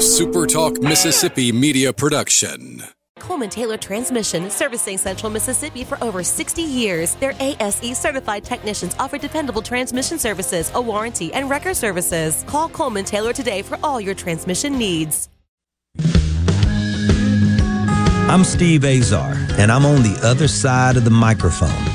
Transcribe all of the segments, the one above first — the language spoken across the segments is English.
a SuperTalk Mississippi media production. Coleman Taylor Transmission, servicing Central Mississippi for over 60 years. Their ASE certified technicians offer dependable transmission services, a warranty, and record services. Call Coleman Taylor today for all your transmission needs. I'm Steve Azar, and I'm on the other side of the microphone,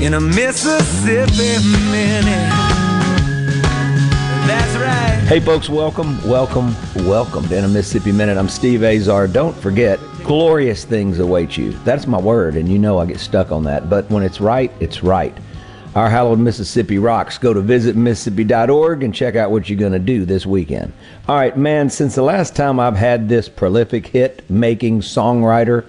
In a Mississippi minute. That's right. Hey, folks, welcome, welcome, welcome to In a Mississippi Minute. I'm Steve Azar. Don't forget, glorious things await you. That's my word, and you know I get stuck on that. But when it's right, it's right. Our hallowed Mississippi rocks. Go to visitmississippi.org and check out what you're going to do this weekend. All right, man, since the last time I've had this prolific hit making songwriter,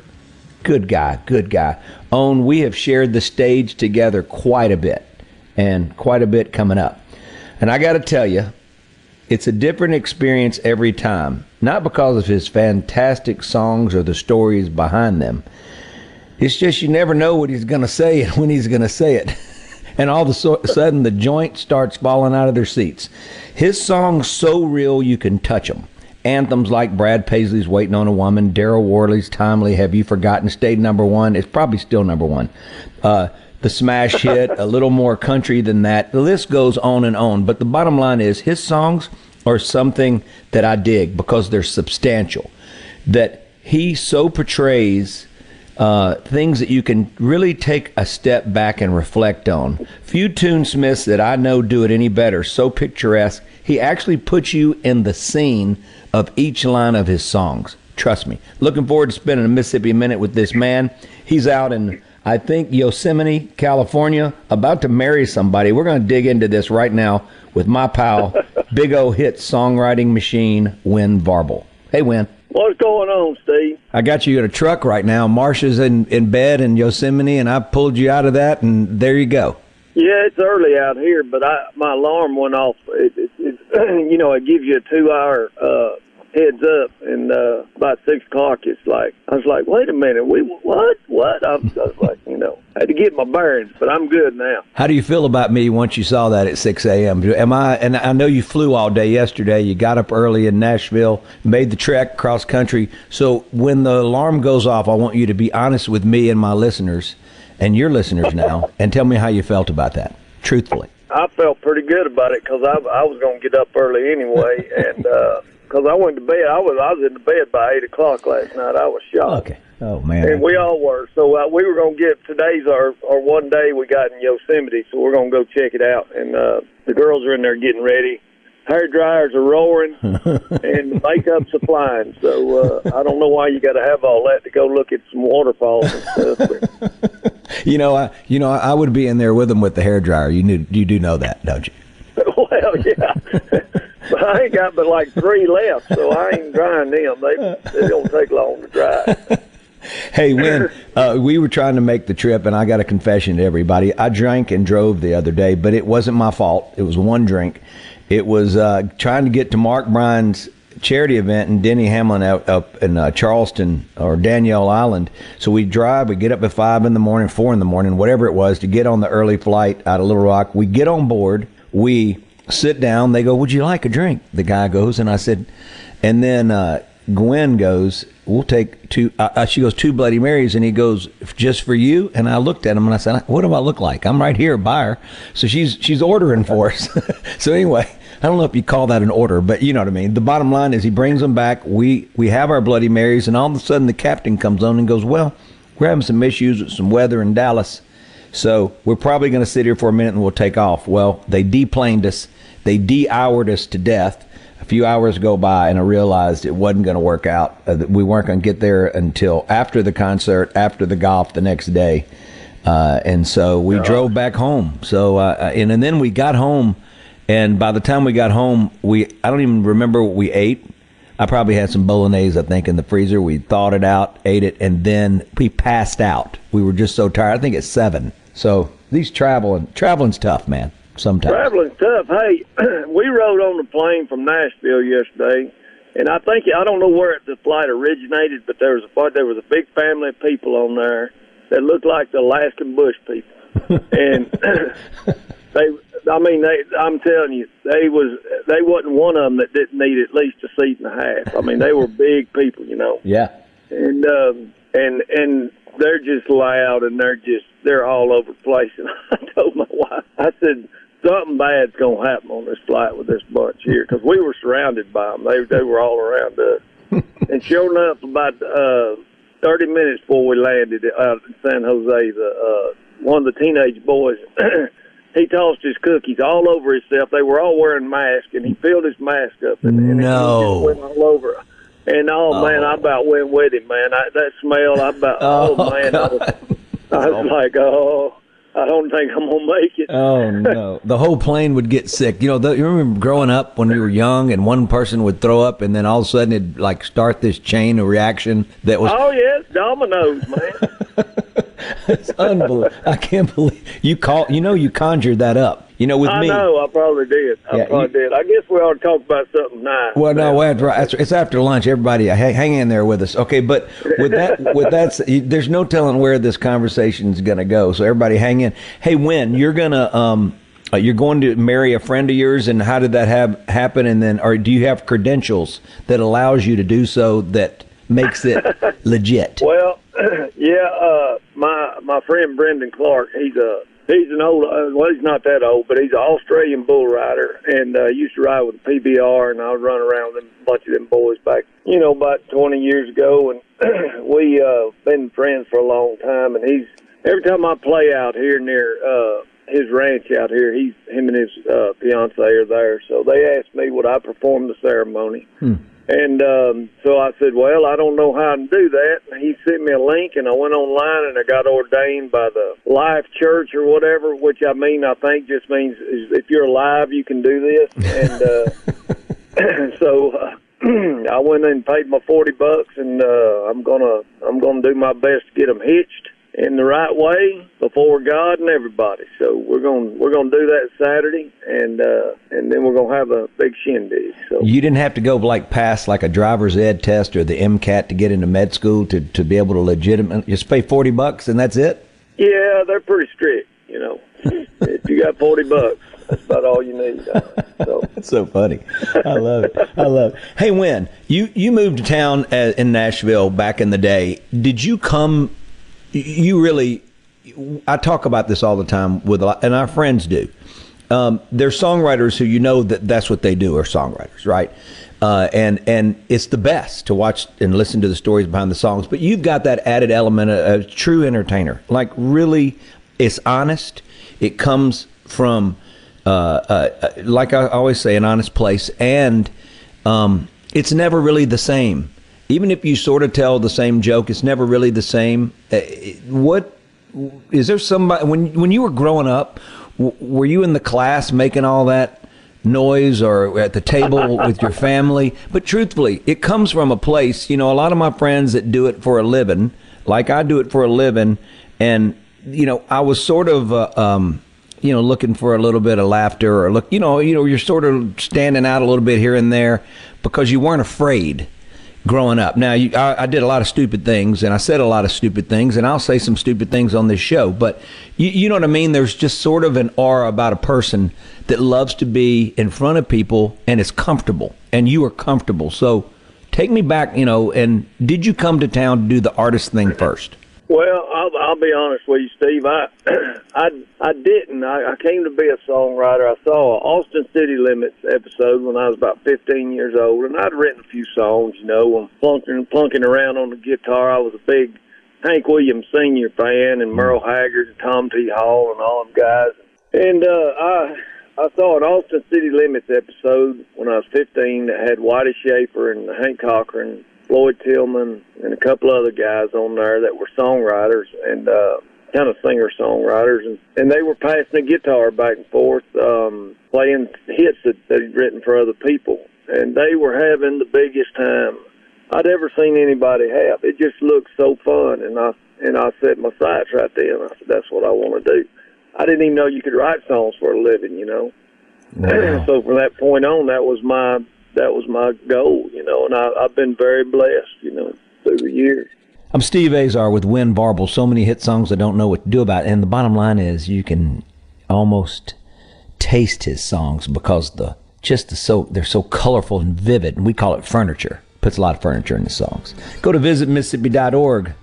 good guy, good guy, Own, we have shared the stage together quite a bit, and quite a bit coming up. And I got to tell you, it's a different experience every time. Not because of his fantastic songs or the stories behind them. It's just you never know what he's going to say and when he's going to say it. and all of a sudden, the joint starts falling out of their seats. His songs so real you can touch them. Anthems like Brad Paisley's Waiting on a Woman, Darryl Worley's Timely Have You Forgotten stayed number one. It's probably still number one. Uh, the smash hit, a little more country than that. The list goes on and on. But the bottom line is his songs are something that I dig because they're substantial. That he so portrays uh, things that you can really take a step back and reflect on. Few tunesmiths that I know do it any better. So picturesque. He actually puts you in the scene of each line of his songs. Trust me. Looking forward to spending a Mississippi minute with this man. He's out in I think Yosemite, California, about to marry somebody. We're going to dig into this right now with my pal, big O hit songwriting machine, Wynn Varble. Hey, Wynn. What's going on, Steve? I got you in a truck right now. Marsha's in, in bed in Yosemite, and I pulled you out of that, and there you go. Yeah, it's early out here, but I my alarm went off. It, you know, it gives you a two-hour uh, heads up, and uh, about six o'clock, it's like I was like, "Wait a minute, we what? What?" I was, I was like, you know, I had to get my bearings, but I'm good now. How do you feel about me once you saw that at six a.m.? Am I? And I know you flew all day yesterday. You got up early in Nashville, made the trek cross country. So when the alarm goes off, I want you to be honest with me and my listeners, and your listeners now, and tell me how you felt about that, truthfully. I felt pretty good about it because I, I was going to get up early anyway, and. uh because I went to bed. I was I was in the bed by eight o'clock last night. I was shocked. Okay. Oh man. And we all were. So uh, we were going to get today's our our one day we got in Yosemite. So we're going to go check it out. And uh, the girls are in there getting ready. Hair dryers are roaring, and makeup's applying. So uh, I don't know why you got to have all that to go look at some waterfalls and stuff. you know, I you know I would be in there with them with the hair dryer. You knew you do know that, don't you? well, yeah. But I ain't got but like three left, so I ain't drying them. They they don't take long to dry. hey, when uh, we were trying to make the trip, and I got a confession to everybody. I drank and drove the other day, but it wasn't my fault. It was one drink. It was uh, trying to get to Mark Bryan's charity event in Denny Hamlin out up in uh, Charleston or Daniel Island. So we drive, we get up at five in the morning, four in the morning, whatever it was, to get on the early flight out of Little Rock. We get on board. We sit down. They go, "Would you like a drink?" The guy goes, and I said, and then uh, Gwen goes, "We'll take two." Uh, uh she goes, two Bloody Marys," and he goes, "Just for you." And I looked at him and I said, "What do I look like? I'm right here, buy her." So she's she's ordering for us. so anyway. I don't know if you call that an order, but you know what I mean. The bottom line is he brings them back. We we have our Bloody Marys, and all of a sudden the captain comes on and goes, "Well, we're having some issues with some weather in Dallas, So we're probably going to sit here for a minute and we'll take off. Well, they deplaned us, they de-houred us to death. A few hours go by, and I realized it wasn't going to work out. Uh, we weren't going to get there until after the concert, after the golf the next day. Uh, and so we drove back home. So uh, uh, and, and then we got home, and by the time we got home, we I don't even remember what we ate. I probably had some bolognese, I think, in the freezer. We thawed it out, ate it, and then we passed out. We were just so tired. I think it's seven. So these traveling traveling's tough, man. Sometimes Traveling's tough. Hey, we rode on the plane from Nashville yesterday, and I think I don't know where the flight originated, but there was a there was a big family of people on there that looked like the Alaskan bush people, and they. I mean, they. I'm telling you, they was they wasn't one of them that didn't need at least a seat and a half. I mean, they were big people, you know, yeah. and um, and and they're just loud and they're just they're all over the place. And I told my wife, I said something bad's gonna happen on this flight with this bunch here because we were surrounded by them. They they were all around us. and sure enough, about uh, thirty minutes before we landed out in San Jose, the uh, one of the teenage boys. He tossed his cookies all over himself. They were all wearing masks, and he filled his mask up, and, and No. it just went all over. And oh, oh, man, I about went with him, man. I, that smell, I about oh, Oh, man, I was, I was like, oh, I don't think I'm gonna make it. Oh no, the whole plane would get sick. You know, the, you remember growing up when we were young, and one person would throw up, and then all of a sudden it'd like start this chain of reaction that was Oh yes, dominoes, man. it's unbelievable. I can't believe you call. You know, you conjured that up. You know, with I me. I know, I probably did. I Yeah, probably did. I guess we ought to talk about something nice. Well, no, that's right. It's after lunch. Everybody, hang, hang in there with us, okay? But with that, with that, there's no telling where this conversation's going to go. So everybody, hang in. Hey, Wynn you're gonna, um, uh, you're going to marry a friend of yours, and how did that have happen? And then, or do you have credentials that allows you to do so that makes it legit? Well, yeah, uh, my my friend Brendan Clark, he's a he's an old uh, well, he's not that old, but he's an Australian bull rider, and uh, used to ride with PBR, and I would run around with a bunch of them boys back, you know, about twenty years ago, and we uh, been friends for a long time, and he's every time I play out here near. uh his ranch out here. He's him and his uh, fiance are there, so they asked me would I perform the ceremony. And um, so I said, well, I don't know how to do that. And he sent me a link, and I went online and I got ordained by the Life Church or whatever, which I mean, I think just means if you're alive, you can do this. And uh, so uh, I went and paid my forty bucks, and uh, I'm gonna I'm gonna do my best to get them hitched in the right way before God and everybody. So we're gonna we're gonna do that Saturday, and uh, and then we're gonna have a big shindig. So. You didn't have to go like past like a driver's ed test or the MCAT to get into med school to, to be able to legitimately just pay forty bucks and that's it. Yeah, they're pretty strict. You know, if you got forty bucks, that's about all you need. Uh, so That's so funny. I love it. I love it. Hey, Wynn, you you moved to town uh, in Nashville back in the day. Did you come? You really? I talk about this all the time with a lot, and our friends do. Um, they're songwriters who you know that that's what they do are songwriters, right? Uh, and and it's the best to watch and listen to the stories behind the songs. But you've got that added element, a, a true entertainer. Like really, it's honest. It comes from, uh, uh, like I always say, an honest place, and um, it's never really the same. Even if you sort of tell the same joke, it's never really the same. Uh, what is there somebody when when you were growing up? W- were you in the class making all that noise or at the table with your family? But truthfully, it comes from a place. You know, a lot of my friends that do it for a living, like I do it for a living, and you know, I was sort of. Uh, um, you know, looking for a little bit of laughter, or look, you know, you know, you're sort of standing out a little bit here and there because you weren't afraid growing up. Now, you, I, I did a lot of stupid things, and I said a lot of stupid things, and I'll say some stupid things on this show. But you, you know what I mean? There's just sort of an aura about a person that loves to be in front of people and is comfortable, and you are comfortable. So, take me back. You know, and did you come to town to do the artist thing first? Well, I'll, I'll be honest with you, Steve. I, I, I didn't. I, I came to be a songwriter. I saw an Austin City Limits episode when I was about 15 years old, and I'd written a few songs. You know, and plunking, plunking around on the guitar. I was a big Hank Williams Senior fan and Merle Haggard and Tom T. Hall and all them guys. And uh, I I saw an Austin City Limits episode when I was 15 that had Whitey Shafer and Hank Cochran, Floyd Tillman, and a couple other guys on there that were songwriters and uh, kind of singer songwriters, and and they were passing the guitar back and forth, um, playing hits that they'd written for other people, and they were having the biggest time I'd ever seen anybody have. It just looked so fun, and I and I set my sights right there, and I said that's what I want to do. I didn't even know you could write songs for a living, you know. Wow. so from that point on, that was my that was my goal, you know, and I, I've been very blessed, you know, through the years. I'm Steve Azar with Wynn Varble. So many hit songs I don't know what to do about. And the bottom line is you can almost taste his songs because the just the so they're so colorful and vivid. And we call it furniture. Puts a lot of furniture in the songs. Go to visitmississippi.org.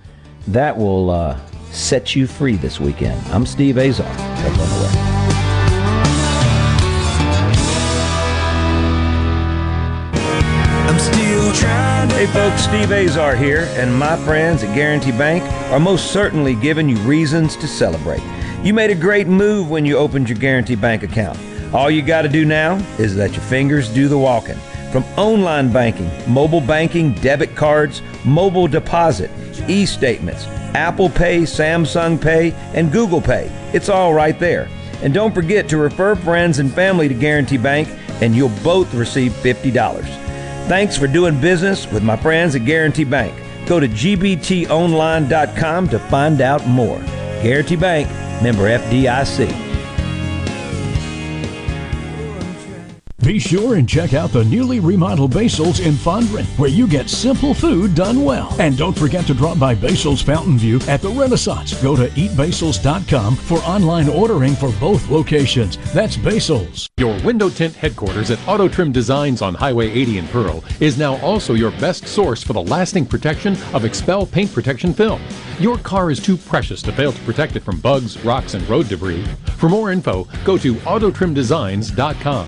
That will uh, set you free this weekend. I'm Steve Azar. Hey folks, Steve Azar here, and my friends at Guarantee Bank are most certainly giving you reasons to celebrate. You made a great move when you opened your Guarantee Bank account. All you got to do now is let your fingers do the walking. From online banking, mobile banking, debit cards, mobile deposit, e statements, Apple Pay, Samsung Pay, and Google Pay. It's all right there. And don't forget to refer friends and family to Guarantee Bank, and you'll both receive $50. Thanks for doing business with my friends at Guarantee Bank. Go to gbtonline.com to find out more. Guarantee Bank, member FDIC. Be sure and check out the newly remodeled Basil's in Fondren, where you get simple food done well. And don't forget to drop by Basil's Fountain View at the Renaissance. Go to eatbasils.com for online ordering for both locations. That's Basil's. Your window tint headquarters at Auto Trim Designs on Highway 80 in Pearl is now also your best source for the lasting protection of XPEL paint protection film. Your car is too precious to fail to protect it from bugs, rocks, and road debris. For more info, go to autotrimdesigns.com.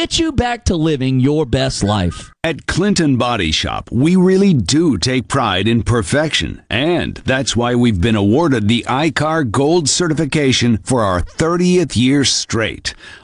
get you back to living your best life. At Clinton Body Shop, we really do take pride in perfection, and that's why we've been awarded the ICAR Gold certification for our 30th year straight.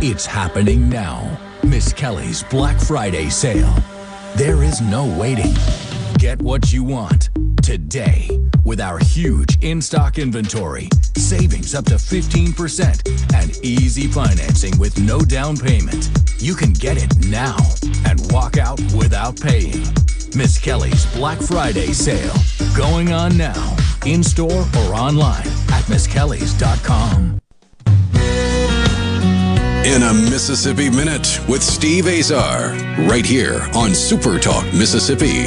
It's happening now. Miss Kelly's Black Friday sale. There is no waiting. Get what you want today with our huge in stock inventory, savings up to 15%, and easy financing with no down payment. You can get it now and walk out without paying. Miss Kelly's Black Friday sale going on now, in store or online at misskellys.com. in a Mississippi Minute with Steve Azar, right here on Super Talk Mississippi.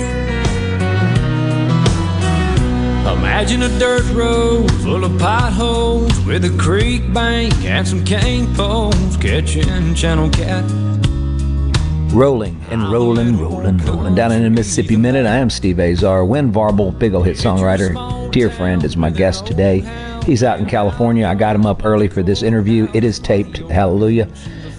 Imagine a dirt road full of potholes with a creek bank and some cane poles catching channel cat. Rolling and rolling, rolling, rolling down in the Mississippi Minute. I am Steve Azar. Wynn Varble, big old hit songwriter, dear friend, is my guest today. He's out in California. I got him up early for this interview. It is taped. Hallelujah.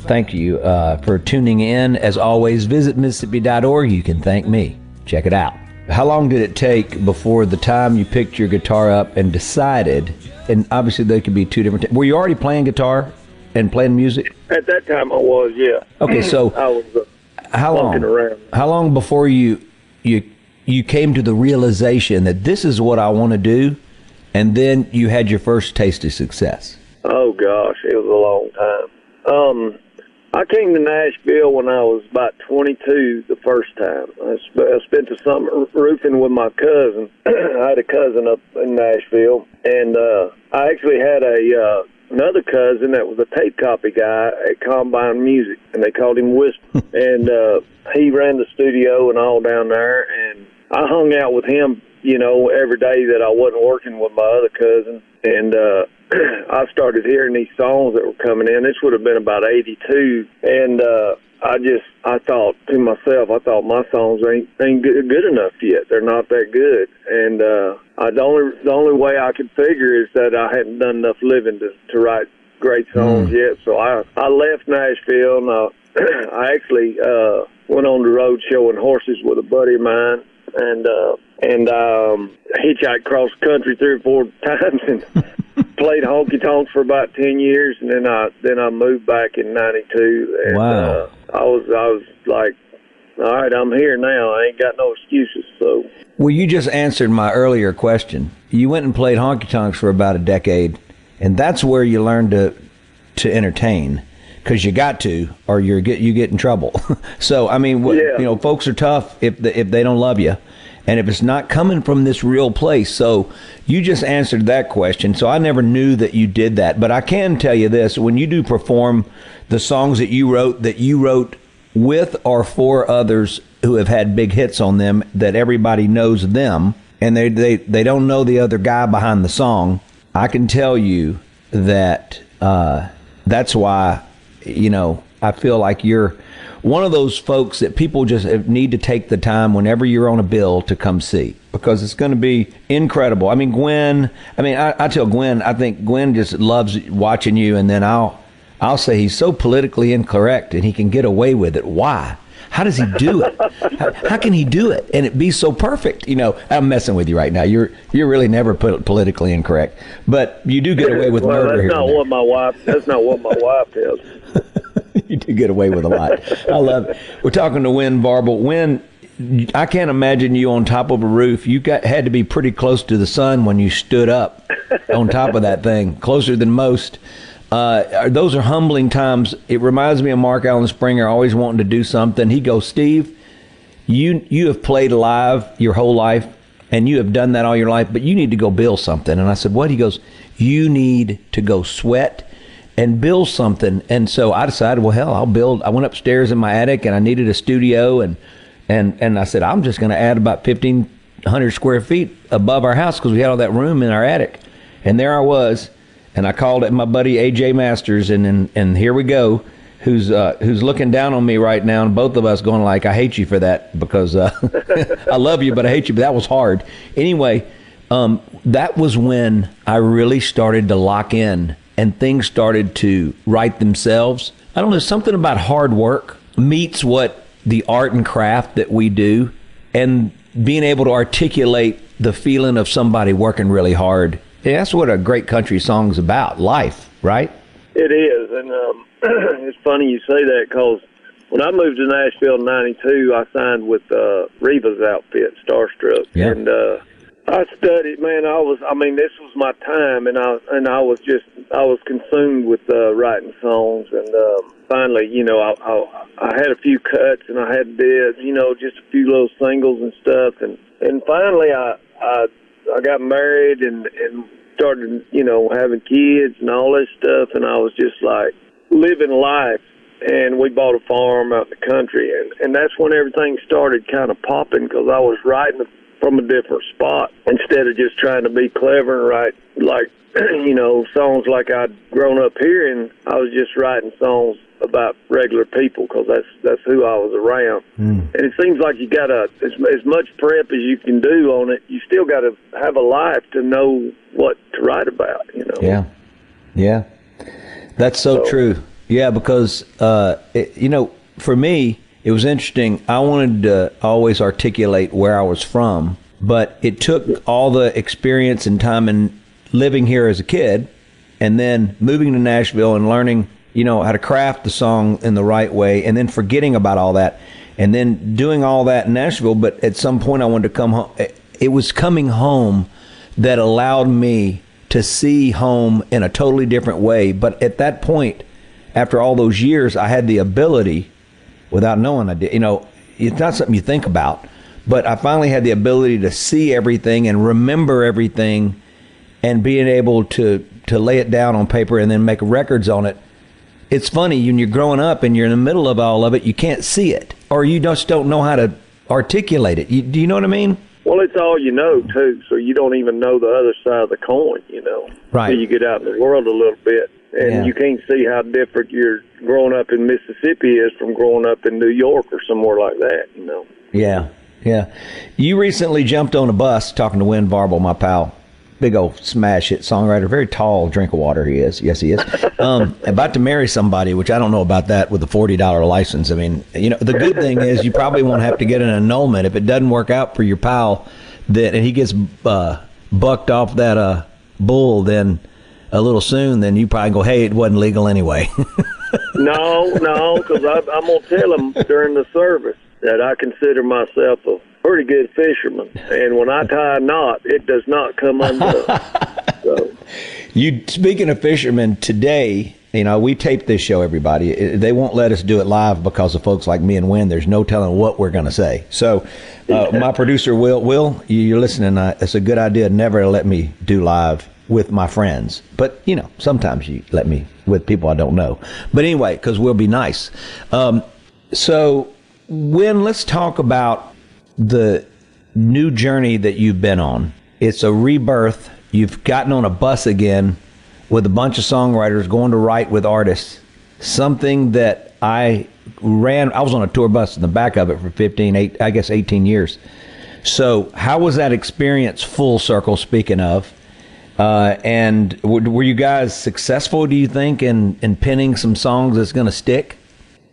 Thank you uh, for tuning in. As always, visit Mississippi.org. You can thank me. Check it out. How long did it take before the time you picked your guitar up and decided? And obviously, they could be two different. T- were you already playing guitar and playing music? At that time, I was, yeah. Okay, so I was uh, how long? around. How long before you you you came to the realization that this is what I want to do, and then you had your first taste of success? Oh gosh, it was a long time. Um, I came to Nashville when I was about 22 the first time. I, sp- I spent the summer roofing with my cousin. I had a cousin up in Nashville, and uh, I actually had a uh, another cousin that was a tape copy guy at Combine Music, and they called him Whisper. and uh, he ran the studio and all down there, and I hung out with him, you know, every day that I wasn't working with my other cousin, and. uh I started hearing these songs that were coming in. This would have been about '82, and uh, I just I thought to myself, I thought my songs ain't ain't good, good enough yet. They're not that good, and uh, I the only the only way I could figure is that I hadn't done enough living to to write great songs Mm. yet. So I I left Nashville, and I, I actually uh, went on the road showing horses with a buddy of mine, and uh, and um, hitchhiked across the country three or four times, and played honky tonks for about ten years, and then I then I moved back in '92, and Wow. uh, I was I was like, all right, I'm here now. I ain't got no excuses. So Well, you just answered my earlier question. You went and played honky tonks for about a decade, and that's where you learned to to entertain because you got to, or you get you get in trouble. so, I mean, what, Yeah. you know, folks are tough if the, if they don't love you, and if it's not coming from this real place. So, you just answered that question. So, I never knew that you did that, but I can tell you this: when you do perform the songs that you wrote, that you wrote with or for others who have had big hits on them that everybody knows them and they, they, they don't know the other guy behind the song, I can tell you that uh, that's why, you know, I feel like you're one of those folks that people just need to take the time whenever you're on a bill to come see because it's going to be incredible. I mean, Gwen, I mean, I, I tell Gwen, I think Gwen just loves watching you and then I'll, I'll say he's so politically incorrect and he can get away with it. Why? How does he do it? how, how can he do it and it be so perfect? You know, I'm messing with you right now. You're you're really never po- politically incorrect, but you do get away with well, murder that's here. not what my wife. That's not what my wife me. You do get away with a lot. I love it. We're talking to Wynn Varble. Wynn, I can't imagine you on top of a roof. You got had to be pretty close to the sun when you stood up on top of that thing, closer than most. Uh, those are humbling times. It reminds me of Mark Alan Springer always wanting to do something. He goes, Steve, you you have played live your whole life and you have done that all your life, but you need to go build something. And I said, What? He goes, You need to go sweat and build something. And so I decided, well, hell, I'll build. I went upstairs in my attic and I needed a studio, and and and I said, I'm just going to add about fifteen hundred square feet above our house because we had all that room in our attic. And there I was, and I called it my buddy AJ Masters, and and, and here we go. Who's uh, who's looking down on me right now, and both of us going like, "I hate you for that because uh, I love you, but I hate you." But that was hard. Anyway, um, that was when I really started to lock in and things started to right themselves. I don't know, something about hard work meets what the art and craft that we do and being able to articulate the feeling of somebody working really hard. Yeah, that's what a great country song's about life, right? It is, and um, it's funny you say that because when I moved to Nashville in '92, I signed with uh, Reba's outfit, Starstruck, Yeah. and uh, I studied. Man, I was. I mean, this was my time, and I and I was just I was consumed with uh, writing songs, and um, finally, you know, I, I I had a few cuts, and I had did, you know, just a few little singles and stuff, and and finally, I I I got married and and started, you know, having kids and all this stuff, and I was just like, living life. And we bought a farm out in the country, and and that's when everything started kind of popping because I was writing from a different spot instead of just trying to be clever and write like you know songs like I'd grown up hearing. I was just writing songs about regular people because that's that's who I was around. Mm. And it seems like you got to as, as much prep as you can do on it. You still got to have a life to know what to write about. You know. Yeah, yeah, that's so, so true. Yeah, because uh, it, you know, for me, it was interesting. I wanted to always articulate where I was from, but it took all the experience and time in living here as a kid, and then moving to Nashville and learning you know, how to craft the song in the right way and then forgetting about all that and then doing all that in Nashville. But at some point, I wanted to come home. It was coming home that allowed me to see home in a totally different way. But at that point, after all those years, I had the ability, without knowing I did, you know, it's not something you think about, but I finally had the ability to see everything and remember everything and being able to, to lay it down on paper and then make records on it it's funny when you're growing up and you're in the middle of all of it, you can't see it, or you just don't know how to articulate it. You, do you know what I mean? Well, it's all you know too, so you don't even know the other side of the coin. You know, right? Until you get out in the world a little bit, and Yeah. you can't see how different your growing up in Mississippi is from growing up in New York or somewhere like that. You know. Yeah, yeah. You recently jumped on a bus talking to Wynn Varble, my pal. Big old smash hit songwriter, very tall drink of water he is. Yes, he is. Um, about to marry somebody, which I don't know about that with a forty dollar license. I mean, you know, the good thing is you probably won't have to get an annulment if it doesn't work out for your pal. That and he gets uh, bucked off that uh, bull, then a little soon, then you probably go, hey, it wasn't legal anyway. no, no, because I'm gonna tell him during the service that I consider myself a pretty good fisherman, and when I tie a knot, it does not come undone. so. You speaking of fishermen today, you know we tape this show. Everybody, they won't let us do it live because of folks like me and Wynn. There's no telling what we're going to say. So, uh, my producer Will, Will, you- you're listening. Uh, it's a good idea never to let me do live with my friends, but you know sometimes you let me with people I don't know. But anyway, because we'll be nice. Um, so, Wynn let's talk about the new journey that you've been on. It's a rebirth. You've gotten on a bus again with a bunch of songwriters going to write with artists. Something that I ran, I was on a tour bus in the back of it for 15, eight, I guess 18 years. So, how was that experience full circle, speaking of? Uh, and w- were you guys successful, do you think, in, in pinning some songs that's going to stick?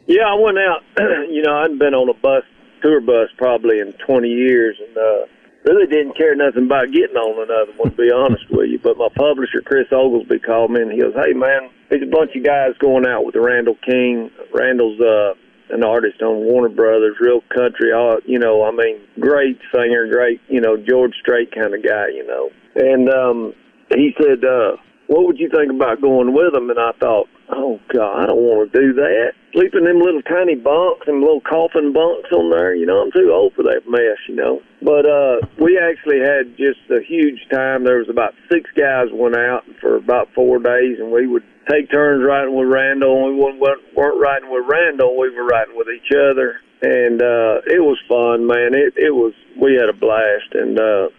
Yeah, I went out. you know, I'd been on a bus, tour bus, probably in 20 years, and uh, really didn't care nothing about getting on another one. To be honest with you, but my publisher Chris Oglesby called me and he goes, "Hey man, there's a bunch of guys going out with Randall King. Randall's uh, an artist on Warner Brothers, real country. All you know, I mean, great singer, great, you know, George Strait kind of guy, you know." And um, he said, uh, "What would you think about going with them?" And I thought, "Oh God, I don't want to do that. Sleep in them little tiny bunks, them little coffin bunks on there. You know, I'm too old for that mess. You know." But uh, we actually had just a huge time. There was about six guys went out for about four days, and we would take turns riding with Randall. And we weren't, weren't riding with Randall; we were riding with each other, and uh, it was fun, man. It it was. We had a blast, and uh,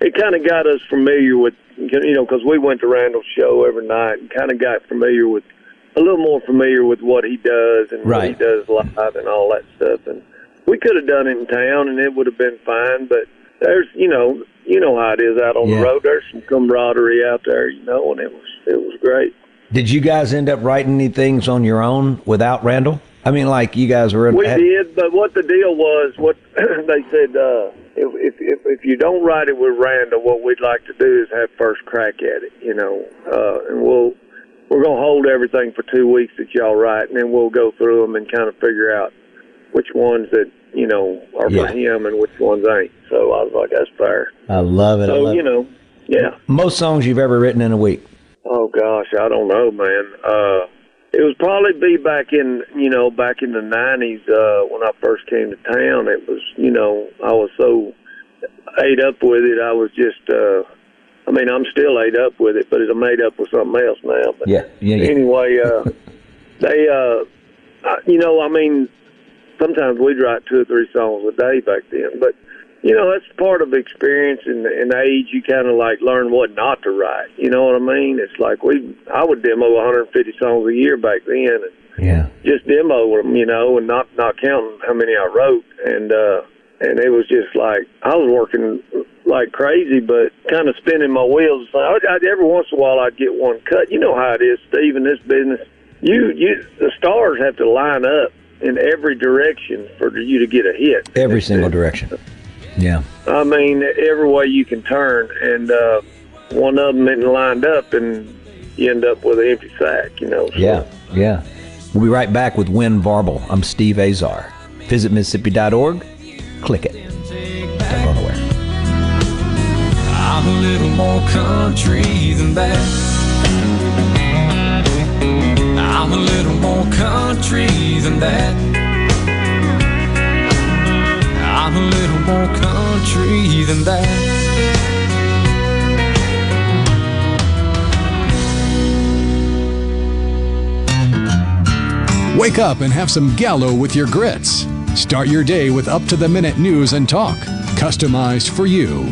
it kind of got us familiar with you know because we went to Randall's show every night and kind of got familiar with a little more familiar with what he does and what he does live and all that stuff and we could have done it in town and it would have been fine but there's you know you know how it is out on Yeah. the road there's some camaraderie out there you know and it was it was great Did you guys end up writing any things on your own without Randall? I mean, like you guys were. We had- did, but what the deal was, what they said, uh, if, if if if you don't write it with Randall, what we'd like to do is have first crack at it, you know, uh, and we'll we're gonna hold everything for two weeks that y'all write, and then we'll go through them and kind of figure out which ones that you know are Yeah. for him and which ones ain't. So I was like, that's fair. I love it. I So love you it. know, yeah. Most songs you've ever written in a week. Oh gosh, I don't know, man. Uh it was probably be back in you know, back in the nineties, uh, when I first came to town. It was you know, I was so ate up with it, I was just uh I mean I'm still ate up with it, but I'm made up with something else now. But Yeah, yeah, yeah. anyway, uh they, uh, you know, I mean, sometimes we'd write two or three songs a day back then, but you know, that's part of experience and, and age. You kind of like learn what not to write. You know what I mean? It's like we, I would demo 150 songs a year back then. And yeah. Just demo them, you know, and not not counting how many I wrote. And uh, and it was just like I was working like crazy, but kind of spinning my wheels. I, I, every once in a while, I'd get one cut. You know how it is, Steve, in this business. You, you, the stars have to line up in every direction for you to get a hit. Every single direction. Yeah. I mean, every way you can turn, and uh, one of them isn't lined up, and you end up with an empty sack. You know. So. Yeah. Yeah. We'll be right back with Wynn Varble. I'm Steve Azar. Visit Mississippi.org. Click it. Don't go nowhere. I'm a little more country than that. I'm a little more country than that. I'm a little more country than that. Wake up and have some Gallo with your grits. Start your day with up to the minute news and talk, customized for you.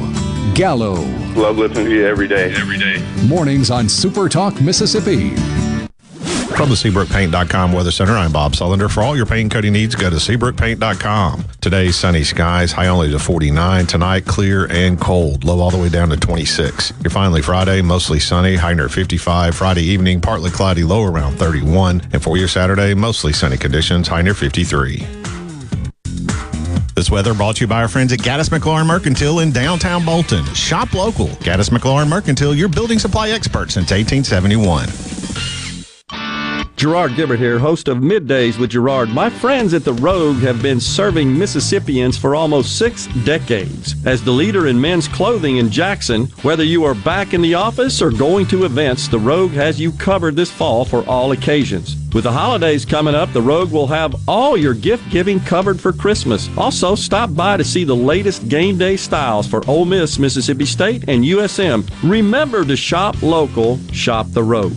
Gallo. Love listening to you every day. Every day. Mornings on Super Talk, Mississippi. From the SeabrookPaint.com Weather Center, I'm Bob Sullender. For all your paint and coating needs, go to SeabrookPaint.com. Today, sunny skies, high only to 49. Tonight, clear and cold, low all the way down to 26. You're finally Friday, mostly sunny, high near 55. Friday evening, partly cloudy, low around 31. And for your Saturday, mostly sunny conditions, high near 53. This weather brought to you by our friends at Gaddis McLaurin Mercantile in downtown Bolton. Shop local. Gaddis McLaurin Mercantile, your building supply expert since 1871. Gerard Gibbert here, host of Middays with Gerard. My friends at The Rogue have been serving Mississippians for almost six decades. As the leader in men's clothing in Jackson, whether you are back in the office or going to events, The Rogue has you covered this fall for all occasions. With the holidays coming up, The Rogue will have all your gift giving covered for Christmas. Also, stop by to see the latest game day styles for Ole Miss, Mississippi State, and USM. Remember to shop local, shop The Rogue.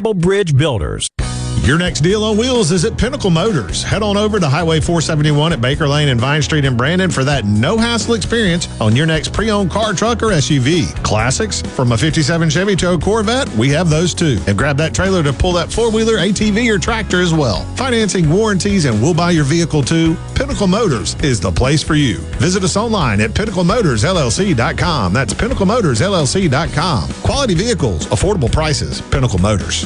Bridge Builders. Your next deal on wheels is at Pinnacle Motors. Head on over to Highway 471 at Baker Lane and Vine Street in Brandon for that no hassle experience on your next pre owned car, truck, or SUV. Classics from a 57 Chevy to a Corvette, we have those too. And grab that trailer to pull that four wheeler, ATV, or tractor as well. Financing, warranties, and we'll buy your vehicle too. Pinnacle Motors is the place for you. Visit us online at pinnaclemotorsllc.com. That's pinnaclemotorsllc.com. Quality vehicles, affordable prices, Pinnacle Motors.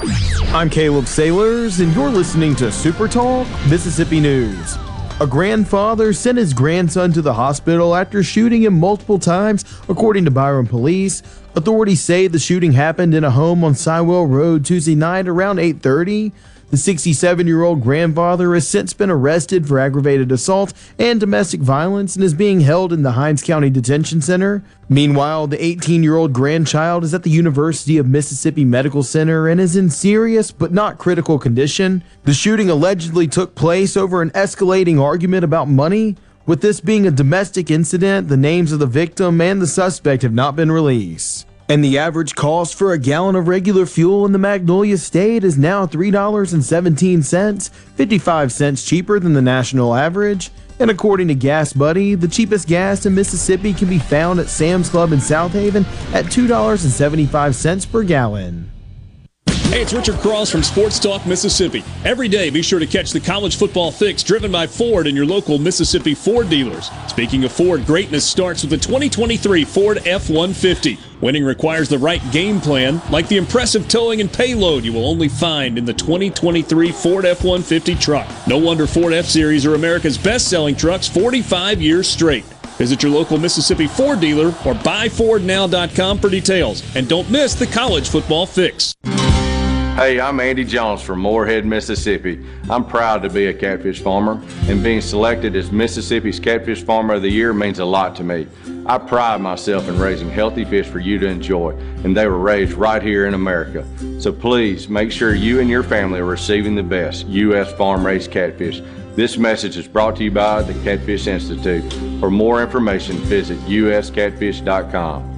I'm Caleb Sailors, and you're listening to Super Talk Mississippi News. A grandfather sent his grandson to the hospital after shooting him multiple times, according to Byram police. Authorities say the shooting happened in a home on Siwell Road Tuesday night around 8:30. The 67 year old grandfather has since been arrested for aggravated assault and domestic violence and is being held in the Hinds County Detention Center. Meanwhile, the 18 year old grandchild is at the University of Mississippi Medical Center and is in serious but not critical condition. The shooting allegedly took place over an escalating argument about money. With this being a domestic incident, the names of the victim and the suspect have not been released. And the average cost for a gallon of regular fuel in the Magnolia State is now $3.17, 55 cents cheaper than the national average. And according to Gas Buddy, the cheapest gas in Mississippi can be found at Sam's Club in Southaven at $2.75 per gallon. Hey, it's Richard Cross from Sports Talk Mississippi. Every day, be sure to catch the college football fix driven by Ford and your local Mississippi Ford dealers. Speaking of Ford, greatness starts with the 2023 Ford F 150. Winning requires the right game plan, like the impressive towing and payload you will only find in the 2023 Ford F 150 truck. No wonder Ford F Series are America's best selling trucks 45 years straight. Visit your local Mississippi Ford dealer or buyfordnow.com for details. And don't miss the college football fix. Hey, I'm Andy Jones from Moorhead, Mississippi. I'm proud to be a catfish farmer, and being selected as Mississippi's Catfish Farmer of the Year means a lot to me. I pride myself in raising healthy fish for you to enjoy, and they were raised right here in America. So please make sure you and your family are receiving the best U.S. farm raised catfish. This message is brought to you by the Catfish Institute. For more information, visit uscatfish.com.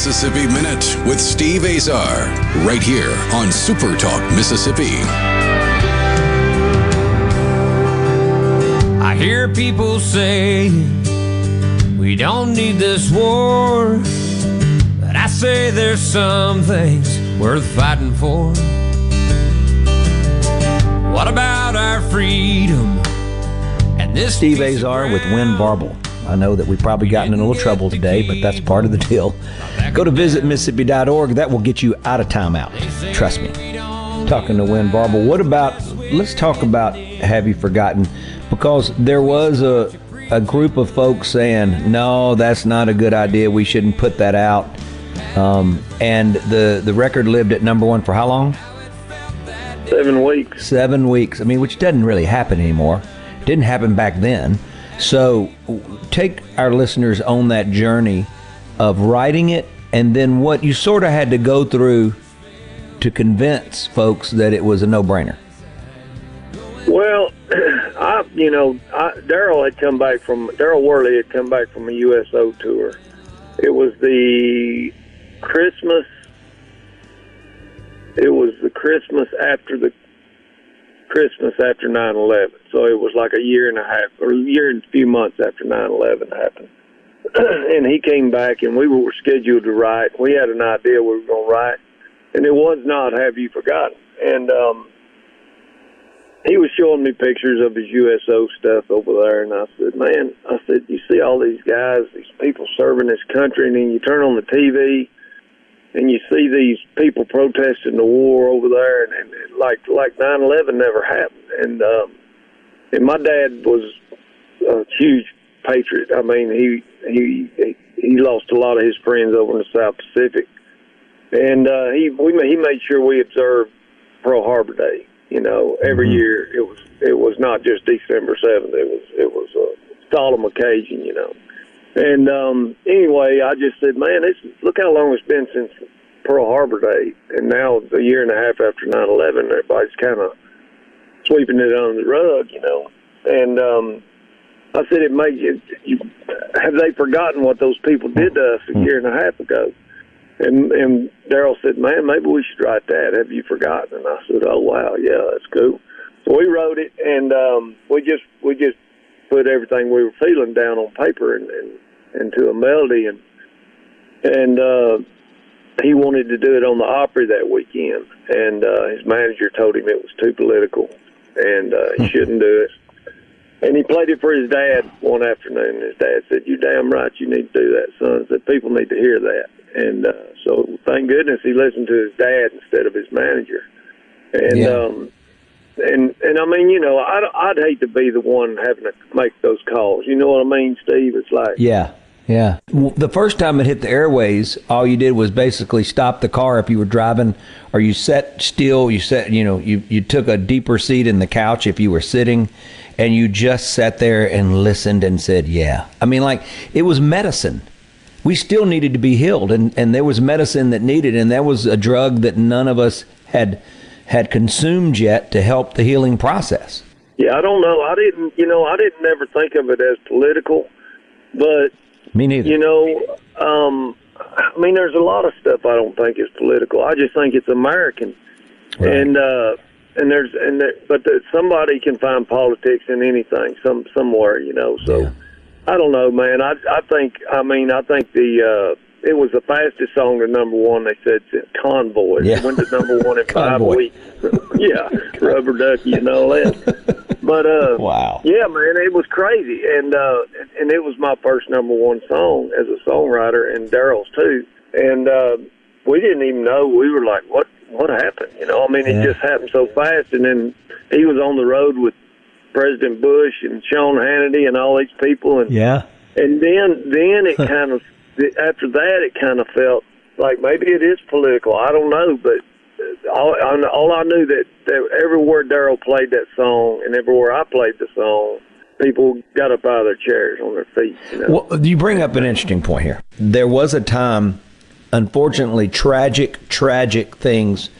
Mississippi Minute with Steve Azar, right here on Super Talk Mississippi. I hear people say we don't need this war, but I say there's some things worth fighting for. What about our freedom and this Steve Azar with Wynn Varble. I know that we've probably gotten in a little trouble today, but that's part of the deal. Go to visitmississippi.org. That will get you out of timeout. Trust me. Talking to Wynn Varble. What about, let's talk about Have You Forgotten? Because there was a, a group of folks saying, no, that's not a good idea. We shouldn't put that out. Um, and the, the record lived at number one for how long? Seven weeks. Seven weeks. I mean, which doesn't really happen anymore. Didn't happen back then. So take our listeners on that journey of writing it and then what you sort of had to go through to convince folks that it was a no brainer. Well, I, you know, Darryl had come back from Darryl Worley had come back from a USO tour. It was the Christmas. It was the Christmas after the Christmas after 9/11. So it was like a year and a half, or a year and a few months after 9/11 happened. and he came back, and we were scheduled to write. We had an idea we were going to write, and it was not "Have You Forgotten?" And um, he was showing me pictures of his USO stuff over there, and I said, "Man, I said, you see all these guys, these people serving this country, and then you turn on the TV." And you see these people protesting the war over there, and, and like like nine eleven never happened. And um, and my dad was a huge patriot. I mean, he he he lost a lot of his friends over in the South Pacific, and uh, he we he made sure we observed Pearl Harbor Day. You know, every mm-hmm. year it was it was not just December seventh. It was it was a solemn occasion. You know. And um, anyway, I just said, man, this, look how long it's been since Pearl Harbor Day, and now a year and a half after 9/11, everybody's kind of sweeping it under the rug, you know. And um, I said, it makes you, you have they forgotten what those people did to us a year and a half ago? And and Darryl said, man, maybe we should write that. Have you forgotten? And I said, oh wow, yeah, that's cool. So we wrote it, and um, we just we just put everything we were feeling down on paper and, and into a melody, and and uh, he wanted to do it on the Opry that weekend, and uh, his manager told him it was too political, and uh, he shouldn't do it. And he played it for his dad one afternoon. And his dad said, "You damn right, you need to do that, son. Said people need to hear that." And uh, so, thank goodness he listened to his dad instead of his manager. And Yeah. um, and and I mean, you know, I'd I'd hate to be the one having to make those calls. You know what I mean, Steve? It's like, Yeah, yeah. The first time it hit the airways, all you did was basically stop the car if you were driving, or you sat still. You sat, you know, you you took a deeper seat in the couch if you were sitting, and you just sat there and listened and said, "Yeah." I mean, like it was medicine. We still needed to be healed, and and there was medicine that needed, and there was a drug that none of us had had consumed yet to help the healing process. yeah, I don't know. I didn't, you know, I didn't ever think of it as political, but Me neither. You know, um, I mean, there's a lot of stuff I don't think is political. I just think it's American, and uh, and there's and there, but that somebody can find politics in anything, some somewhere, you know. So I don't know, man. I I think I mean I think the. uh it was the fastest song to number one. They said since Convoy. Yeah. It went to number one in five weeks. yeah, Rubber Ducky and all that. But uh, wow, yeah, man, it was crazy, and uh, and it was my first number one song as a songwriter, and Darryl's too. And uh, we didn't even know. We were like, what what happened? You know, I mean, Yeah. it just happened so fast. And then he was on the road with President Bush and Sean Hannity and all these people, and Yeah. and then then it kind of after that it kind of felt like maybe it is political. I don't know, but uh, all, I- all I knew that, that everywhere Darryl played that song and everywhere I played the song, people got up out of their chairs on their feet. You know? Well, you bring up an interesting point here. There was a time, unfortunately, tragic, tragic things,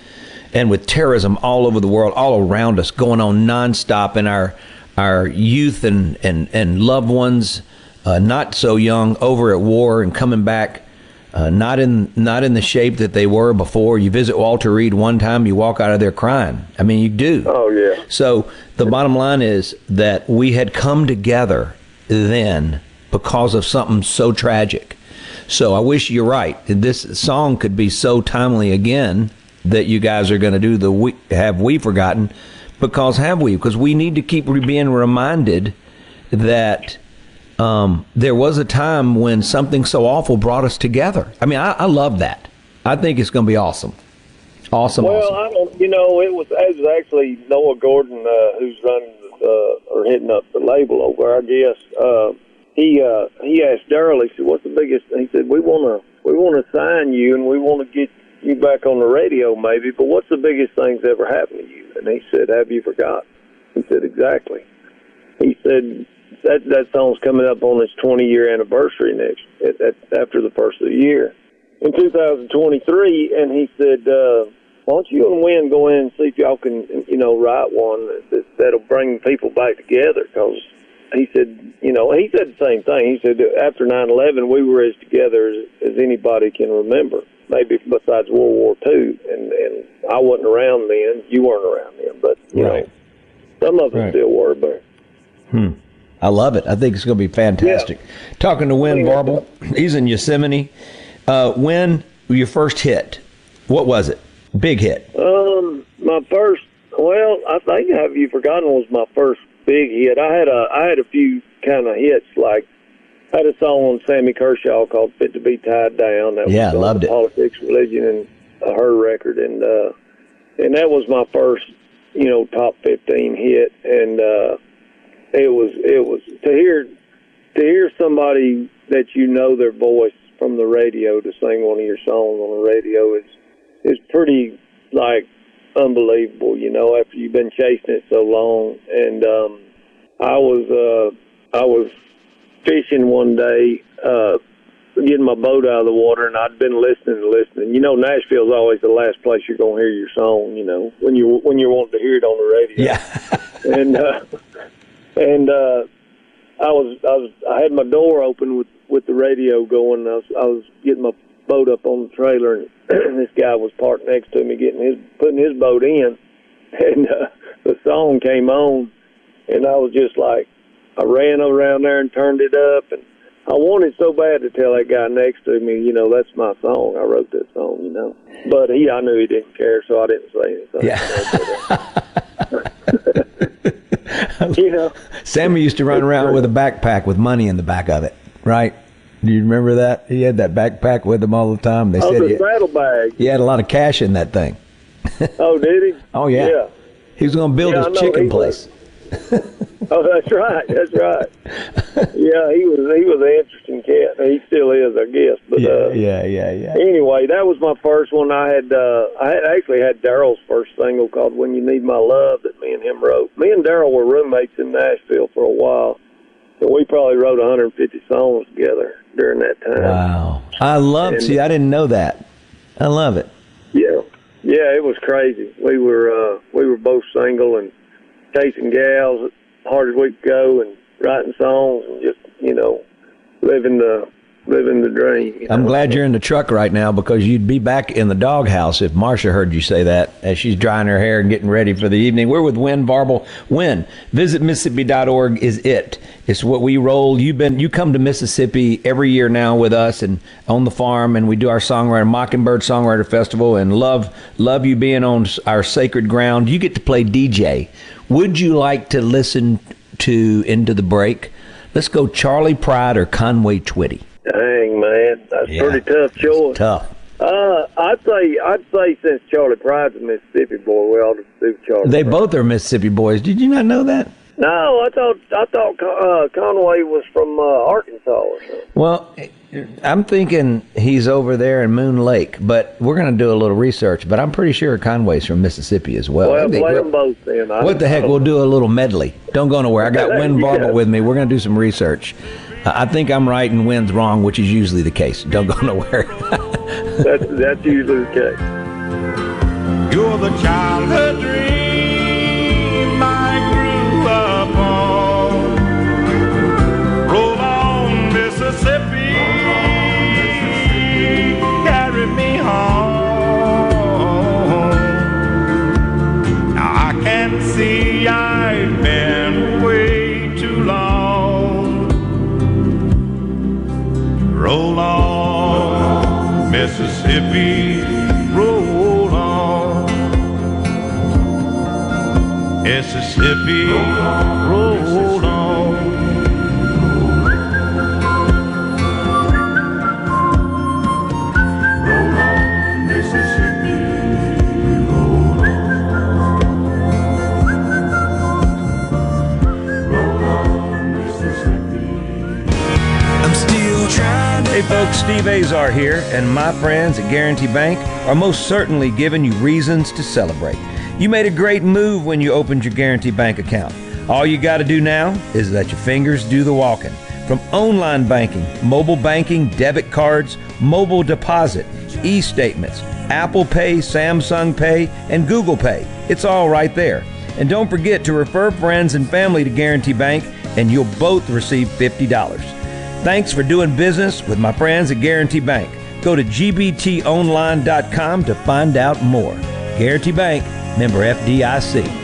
and with terrorism all over the world, all around us, going on nonstop in our our youth and and and loved ones, uh, not so young, over at war and coming back. Uh, not in not in the shape that they were before. You visit Walter Reed one time, you walk out of there crying. I mean, you do. Oh yeah. So the bottom line is that we had come together then because of something so tragic. So I wish you're right. This song could be so timely again that you guys are going to do the we, have we forgotten because have we because we need to keep being reminded that um, there was a time when something so awful brought us together. I mean, I, I love that. I think it's going to be awesome. Awesome. well, awesome. I don't. You know, it was it was actually Noah Gordon uh, who's running uh, or hitting up the label over. I guess uh, he uh, he asked Darryl. He said, "What's the biggest?" Thing? He said, "We want to we want to sign you and we want to get you back on the radio, maybe. But what's the biggest thing that's ever happened to you?" And he said, "Have you forgot?" He said, "Exactly." He said that that song's coming up on its 20 year anniversary next at, at, after the first of the year in 2023, and he said, uh, "Why don't you and Wynn go in and see if y'all can, you know, write one that, that'll bring people back together?" Because he said, you know, he said the same thing. He said after 9/11, we were as together as, as anybody can remember, maybe besides World War II, and and I wasn't around then, you weren't around then, but you Right. know, some of us Right. still were, but. Hmm. I love it. I think it's going to be fantastic. Talking to Wynn Varble, he's in Yosemite. Uh, Wynn, your first hit, what was it? Big hit. Um, my first. Well, I think "Have You Forgotten" was my first big hit. I had a I had a few kind of hits like I had a song on Sammy Kershaw called "Fit to Be Tied Down." That Yeah, was loved it. Politics, religion, and uh, her record, and uh, and that was my first, you know, top fifteen hit, and uh, it was it was to hear to hear somebody that you know their voice from the radio to sing one of your songs on the radio is is pretty like unbelievable, you know, after you've been chasing it so long. And um I was uh I was fishing one day, uh getting my boat out of the water and I'd been listening and listening. You know, Nashville's always the last place you're gonna hear your song, you know, when you when you're wanting to hear it on the radio. Yeah. and uh and uh I was I was I had my door open with with the radio going. I was I was getting my boat up on the trailer, and this guy was parked next to me, getting his putting his boat in, and uh, the song came on, and I was just like, I ran around there and turned it up, and I wanted so bad to tell that guy next to me, you know, that's my song. I wrote that song, you know. But he, I knew he didn't care, so I didn't say anything. Yeah. you know, Sammy used to run around with a backpack with money in the back of it, right? Do you remember that? He had that backpack with him all the time. They oh, said the he, he had a lot of cash in that thing. Oh, did he? Oh yeah. Yeah. He was going to build Yeah, his chicken place. Oh, that's right. That's right. yeah, he was he was an interesting cat. He still is, I guess. But Yeah, uh, yeah, yeah, yeah. anyway, that was my first one. I had uh, I had actually had Darryl's first single called "When You Need My Love" that me and him wrote. Me and Darryl were roommates in Nashville for a while, and we probably wrote 150 songs together during that time. Wow. I love. And- see, I didn't know that. I love it. Yeah, yeah, it was crazy. We were uh, we were both single and chasing gals as hard as we could go, and writing songs and just you know living the living the dream. you I'm glad you're in the truck right now because you'd be back in the doghouse if Marcia heard you say that as she's drying her hair and getting ready for the evening. We're with Wynn Varble. Wynn. Visit Mississippi.org is it. It's what we roll. You've been you come to Mississippi every year now with us and on the farm and we do our songwriter Mockingbird Songwriter Festival and love love you being on our sacred ground. You get to play DJ. Would you like to listen to Into the Break? Let's go Charley Pride or Conway Twitty. Dang man, that's Yeah. a pretty tough choice. Tough. Uh, I'd say I'd say since Charley Pride's a Mississippi boy, we ought to do Charley. They Pride. both are Mississippi boys. Did you not know that? No, I thought I thought uh, Conway was from uh, Arkansas or something. Well, I'm thinking he's over there in Moon Lake, but we're going to do a little research. But I'm pretty sure Conway's from Mississippi as well. Well, play them both then. I what the heck? don't We'll do a little medley. Don't go nowhere. I got Wynn Yeah. With me. We're going to do some research. Uh, I think I'm right and Wynn's wrong, which is usually the case. Don't go nowhere. That's that's usually the case. You're the childhood dream see I've been way too long. Roll on, Mississippi. Roll on. Mississippi, roll Steve Azar here, and my friends at Guarantee Bank are most certainly giving you reasons to celebrate. You made a great move when you opened your Guarantee Bank account. All you got to do now is let your fingers do the walking. From online banking, mobile banking, debit cards, mobile deposit, e statements, Apple Pay, Samsung Pay, and Google Pay. It's all right there. And don't forget to refer friends and family to Guarantee Bank, and you'll both receive $50. Thanks for doing business with my friends at Guarantee Bank. Go to gbtonline.com to find out more. Guarantee Bank, member FDIC.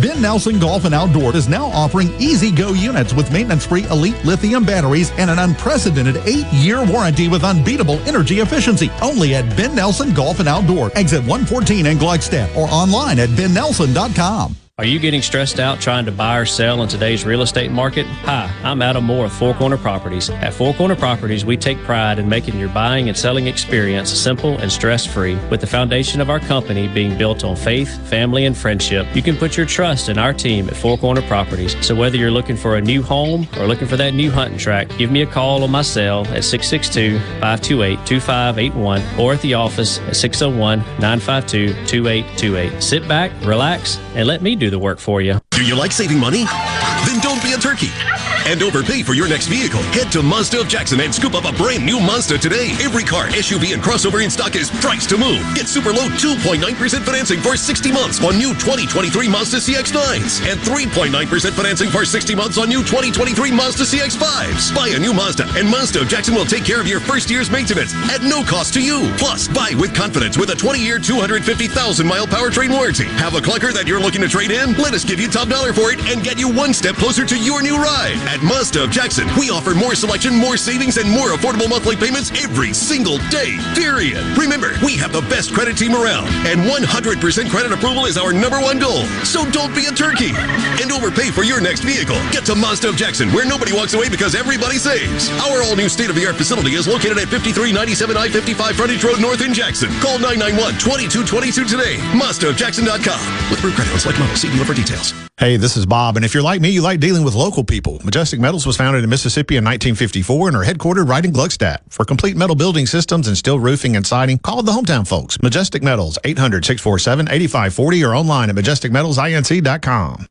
Ben Nelson Golf and Outdoor is now offering easy go units with maintenance free elite lithium batteries and an unprecedented eight year warranty with unbeatable energy efficiency. Only at Ben Nelson Golf and Outdoor, exit 114 in Gluckstadt, or online at bennelson.com. Are you getting stressed out trying to buy or sell in today's real estate market? Hi, I'm Adam Moore with Four Corner Properties. At Four Corner Properties, we take pride in making your buying and selling experience simple and stress free. With the foundation of our company being built on faith, family, and friendship, you can put your trust in our team at Four Corner Properties. So whether you're looking for a new home or looking for that new hunting track, give me a call on my cell at 662 528 2581 or at the office at 601 952 2828. Sit back, relax, and let me do the work for you. Do you like saving money? Then don't be a turkey. And overpay for your next vehicle. Head to Mazda of Jackson and scoop up a brand new Mazda today. Every car, SUV, and crossover in stock is priced to move. Get super low 2.9% financing for 60 months on new 2023 Mazda CX-9s and 3.9% financing for 60 months on new 2023 Mazda CX-5s. Buy a new Mazda and Mazda of Jackson will take care of your first year's maintenance at no cost to you. Plus, buy with confidence with a 20-year, 250,000-mile powertrain warranty. Have a clunker that you're looking to trade in? Let us give you top dollar for it and get you one step closer to your new ride. At Mazda of Jackson, we offer more selection, more savings, and more affordable monthly payments every single day, period. Remember, we have the best credit team around, and 100% credit approval is our number one goal. So don't be a turkey and overpay for your next vehicle. Get to Mazda of Jackson, where nobody walks away because everybody saves. Our all-new state-of-the-art facility is located at 5397 I-55 Frontage Road North in Jackson. Call 991-2222 today. MazdaofJackson.com. With approved credit select models. See dealer for details. Hey, this is Bob, and if you're like me, you like dealing with local people. Majestic Metals was founded in Mississippi in 1954 and are headquartered right in Gluckstadt. For complete metal building systems and steel roofing and siding, call the hometown folks. Majestic Metals, 800-647-8540 or online at majesticmetalsinc.com.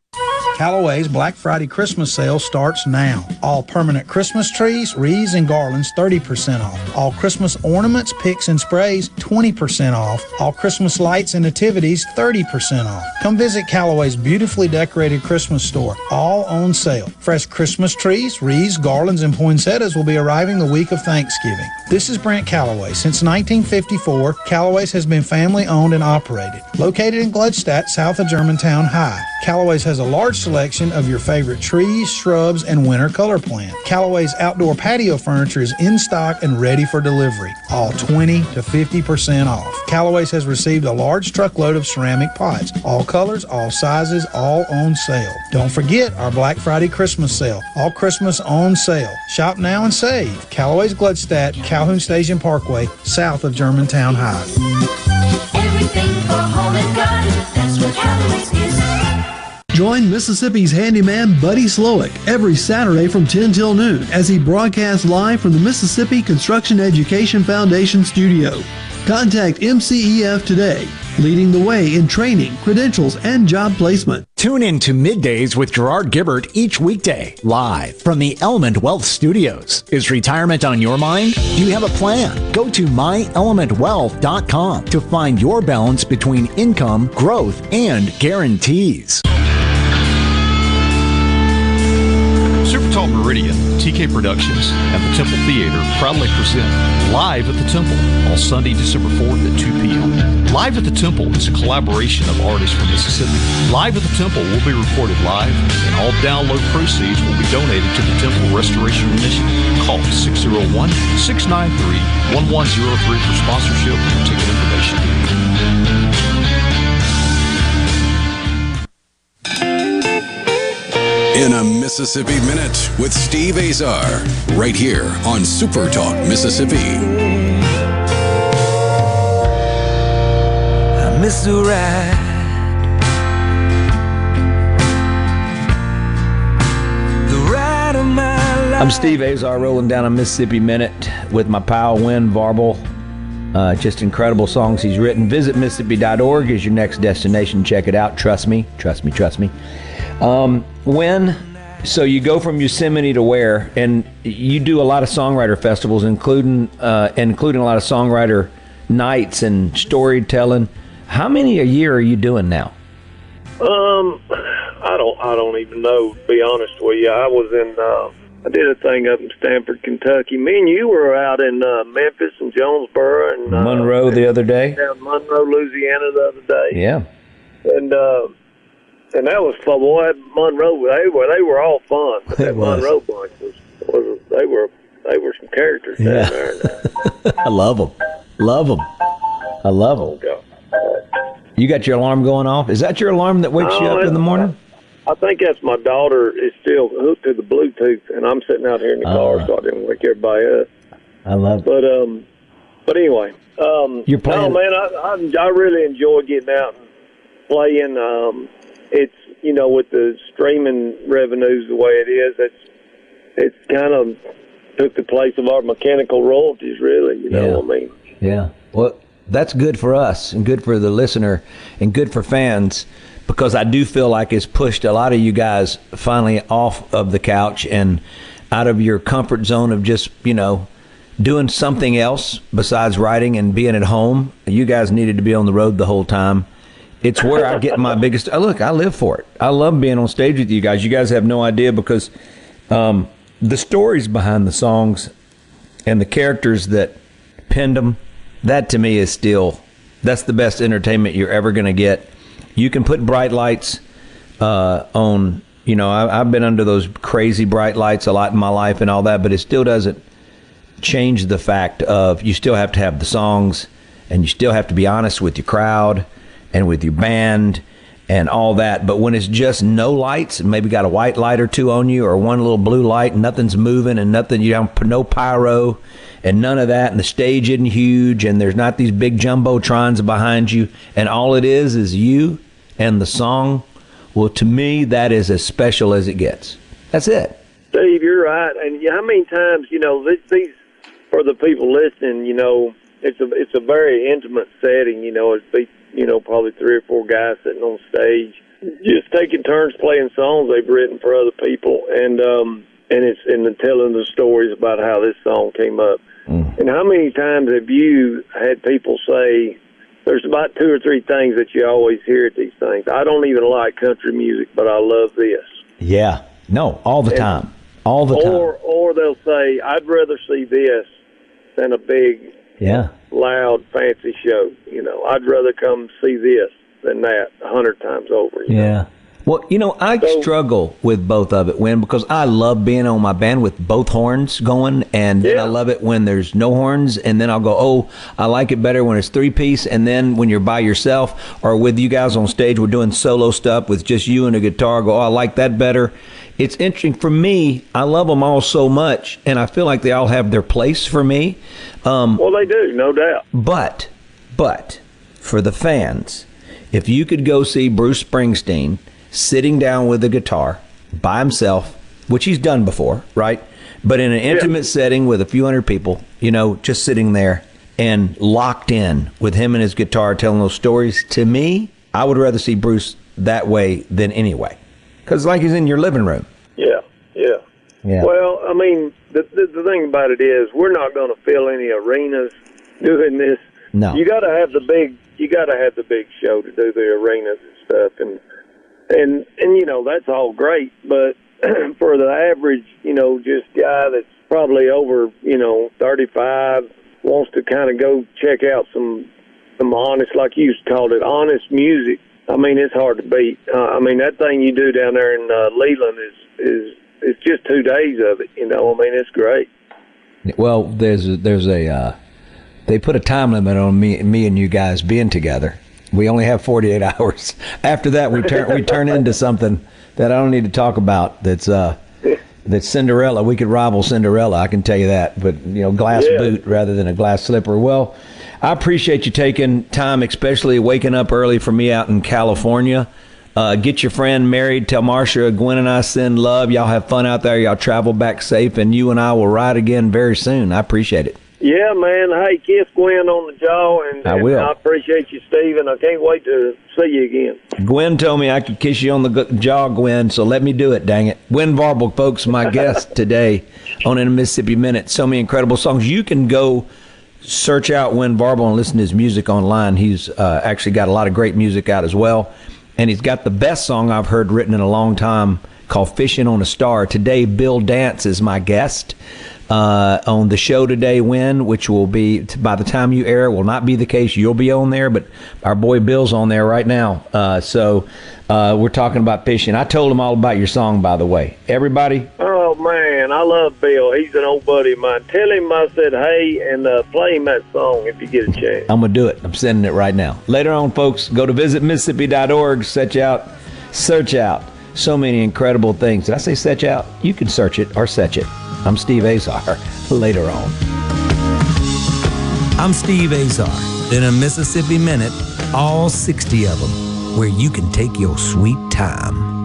Callaway's Black Friday Christmas sale starts now. All permanent Christmas trees, wreaths, and garlands 30% off. All Christmas ornaments, picks, and sprays 20% off. All Christmas lights and nativities 30% off. Come visit Callaway's beautifully decorated Christmas store, all on sale. Fresh Christmas trees, wreaths, garlands, and poinsettias will be arriving the week of Thanksgiving. This is Brent Callaway. Since 1954, Callaway's has been family owned and operated. Located in Gluckstadt, south of Germantown High. Callaway's has a large selection of your favorite trees, shrubs, and winter color plant. Callaway's outdoor patio furniture is in stock and ready for delivery, all 20 to 50% off. Callaway's has received a large truckload of ceramic pots, all colors, all sizes, all on sale. Don't forget our Black Friday Christmas sale, all Christmas on sale. Shop now and save. Callaway's Gluckstadt, Calhoun Station Parkway, south of Germantown High. Join Mississippi's handyman Buddy Slowick every Saturday from 10 till noon as he broadcasts live from the Mississippi Construction Education Foundation studio. Contact MCEF today, leading the way in training, credentials, and job placement. Tune in to Middays with Gerard Gibert each weekday, live from the Element Wealth Studios. Is retirement on your mind? Do you have a plan? Go to myelementwealth.com to find your balance between income, growth, and guarantees. Meridian, TK Productions, and the Temple Theater proudly present Live at the Temple on Sunday, December 4th at 2 p.m. Live at the Temple is a collaboration of artists from Mississippi. Live at the Temple will be recorded live, and all download proceeds will be donated to the Temple Restoration Initiative. Call 601 693 1103 for sponsorship and ticket information. In a Mississippi Minute with Steve Azar, right here on Super Talk Mississippi. I miss the ride. The ride of my life. I'm Steve Azar, rolling down a Mississippi Minute with my pal Wynn Varble. Uh, just incredible songs he's written. Visit Mississippi.org is your next destination. Check it out. Trust me, trust me, trust me. Um, Wynn so you go from Yosemite to where, and you do a lot of songwriter festivals, including uh, including a lot of songwriter nights and storytelling. How many a year are you doing now? Um, I don't, I don't even know. To be honest with you, I was in, uh, I did a thing up in Stanford, Kentucky. Me and you were out in uh, Memphis and Jonesboro and uh, Monroe the other day. down Monroe, Louisiana the other day. Yeah. and uh, and that was fun. Boy, that Monroe, they were they were all fun. But that was. Monroe bunch was, was they were they were some characters down Yeah. there. I love them. Love them. I love them. You got your alarm going off? Is that your alarm that wakes you up in the morning? I think that's my daughter is still hooked to the Bluetooth, and I'm sitting out here in the car, Oh. so I didn't wake everybody up. I love it. But um, but anyway, um, You're playing- No, man, I, I I really enjoy getting out and playing. Um, it's you know with the streaming revenues the way it is, it's it's kind of took the place of our mechanical royalties. Really, you know Yeah. what I mean? Yeah. Well, That's good for us and good for the listener and good for fans because I do feel like it's pushed a lot of you guys finally off of the couch and out of your comfort zone of just, you know, doing something else besides writing and being at home. You guys needed to be on the road the whole time. It's where I get my biggest. uh, Look, I live for it. I love being on stage with you guys. You guys have no idea because um, the stories behind the songs and the characters that penned them, that to me is still that's the best entertainment you're ever going to get. You can put bright lights uh, on. You know, I, I've been under those crazy bright lights a lot in my life and all that, but it still doesn't change the fact of you still have to have the songs and you still have to be honest with your crowd and with your band and all that. But when it's just no lights, maybe got a white light or two on you or one little blue light and nothing's moving and nothing, you have no pyro and none of that and the stage isn't huge and there's not these big jumbotrons behind you and all it is is you and the song. Well, to me, that is as special as it gets. That's it. Steve, you're right. And how many times, you know, these for the people listening, you know, it's a it's a very intimate setting. You know, it's you know probably three or four guys sitting on stage, just taking turns playing songs they've written for other people, and um and it's and telling the stories about how this song came up. And how many times have you had people say? There's about two or three things that you always hear at these things. I don't even like country music, but I love this. Yeah. No, all the And- time. All the time. or or they'll say, "I'd rather see this than a big, Yeah. Loud, fancy show." You know, I'd rather come see this than that a hundred times over. Yeah. Well, you know, I struggle with both of it, when because I love being on my band with both horns going, and then I love it when there's no horns, and then I'll go, oh, I like it better when it's three piece, and then when you're by yourself or with you guys on stage, we're doing solo stuff with just you and a guitar. I go, oh, I like that better. It's interesting for me. I love them all so much, and I feel like they all have their place for me. Um, well, they do, no doubt. But, but for the fans, if you could go see Bruce Springsteen sitting down with a guitar by himself, which he's done before, right? But in an intimate setting with a few hundred people, you know, just sitting there and locked in with him and his guitar telling those stories, to me, I would rather see Bruce that way than anyway. Because, like, he's in your living room. Yeah, yeah. Yeah. Well, I mean, the, the the thing about it is, we're not going to fill any arenas doing this. No. You got to have the big. You got to have the big show to do the arenas and stuff, and and and you know that's all great, but for the average, you know, just guy that's probably over, you know, thirty five, wants to kind of go check out some some honest, like you called it, honest music. I mean, it's hard to beat. Uh, I mean, that thing you do down there in uh, Leland is is it's just two days of it. You know, I mean, it's great. Well, there's a, there's a uh, they put a time limit on me me and you guys being together. We only have 48 hours. After that, we turn we turn into something that I don't need to talk about. That's uh that's Cinderella. We could rival Cinderella. I can tell you that. But you know, glass Yeah. boot rather than a glass slipper. Well, I appreciate you taking time, especially waking up early for me out in California. Uh, get your friend married. Tell Marsha, Gwen, and I send love. Y'all have fun out there. Y'all travel back safe, and you and I will ride again very soon. I appreciate it. Yeah, man. Hey, kiss Gwen on the jaw, and, I and will. I appreciate you, Steve, and I can't wait to see you again. Gwen told me I could kiss you on the jaw, Gwen, so let me do it, dang it. Wynn Varble, folks, my guest today on In a Mississippi Minute. So many incredible songs. You can go search out Wynn Varble and listen to his music online. He's uh, actually got a lot of great music out as well. And he's got the best song I've heard written in a long time called Fishing on a Star. Today, Bill Dance is my guest uh, on the show today, Wynn, which will be, by the time you air, will not be the case. You'll be on there, but our boy Bill's on there right now. Uh, so uh, we're talking about fishing. I told him all about your song, by the way. Everybody, Oh man, I love Bill. He's an old buddy of mine. Tell him I said hey, and uh, play him that song if you get a chance. I'm going to do it. I'm sending it right now. Later on, folks, go to visitmississippi.org, search out, search out so many incredible things. Did I say search out? You can search it or search it. I'm Steve Azar. Later on. I'm Steve Azar. In a Mississippi Minute, all 60 of them, where you can take your sweet time.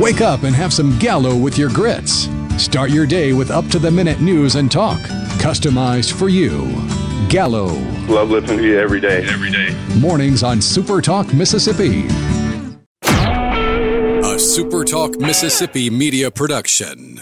Wake up and have some Gallo with your grits. Start your day with up to the minute news and talk, customized for you. Gallo. Love listening to you every day. Every day. Mornings on Super Talk Mississippi. A Super Talk Mississippi media production.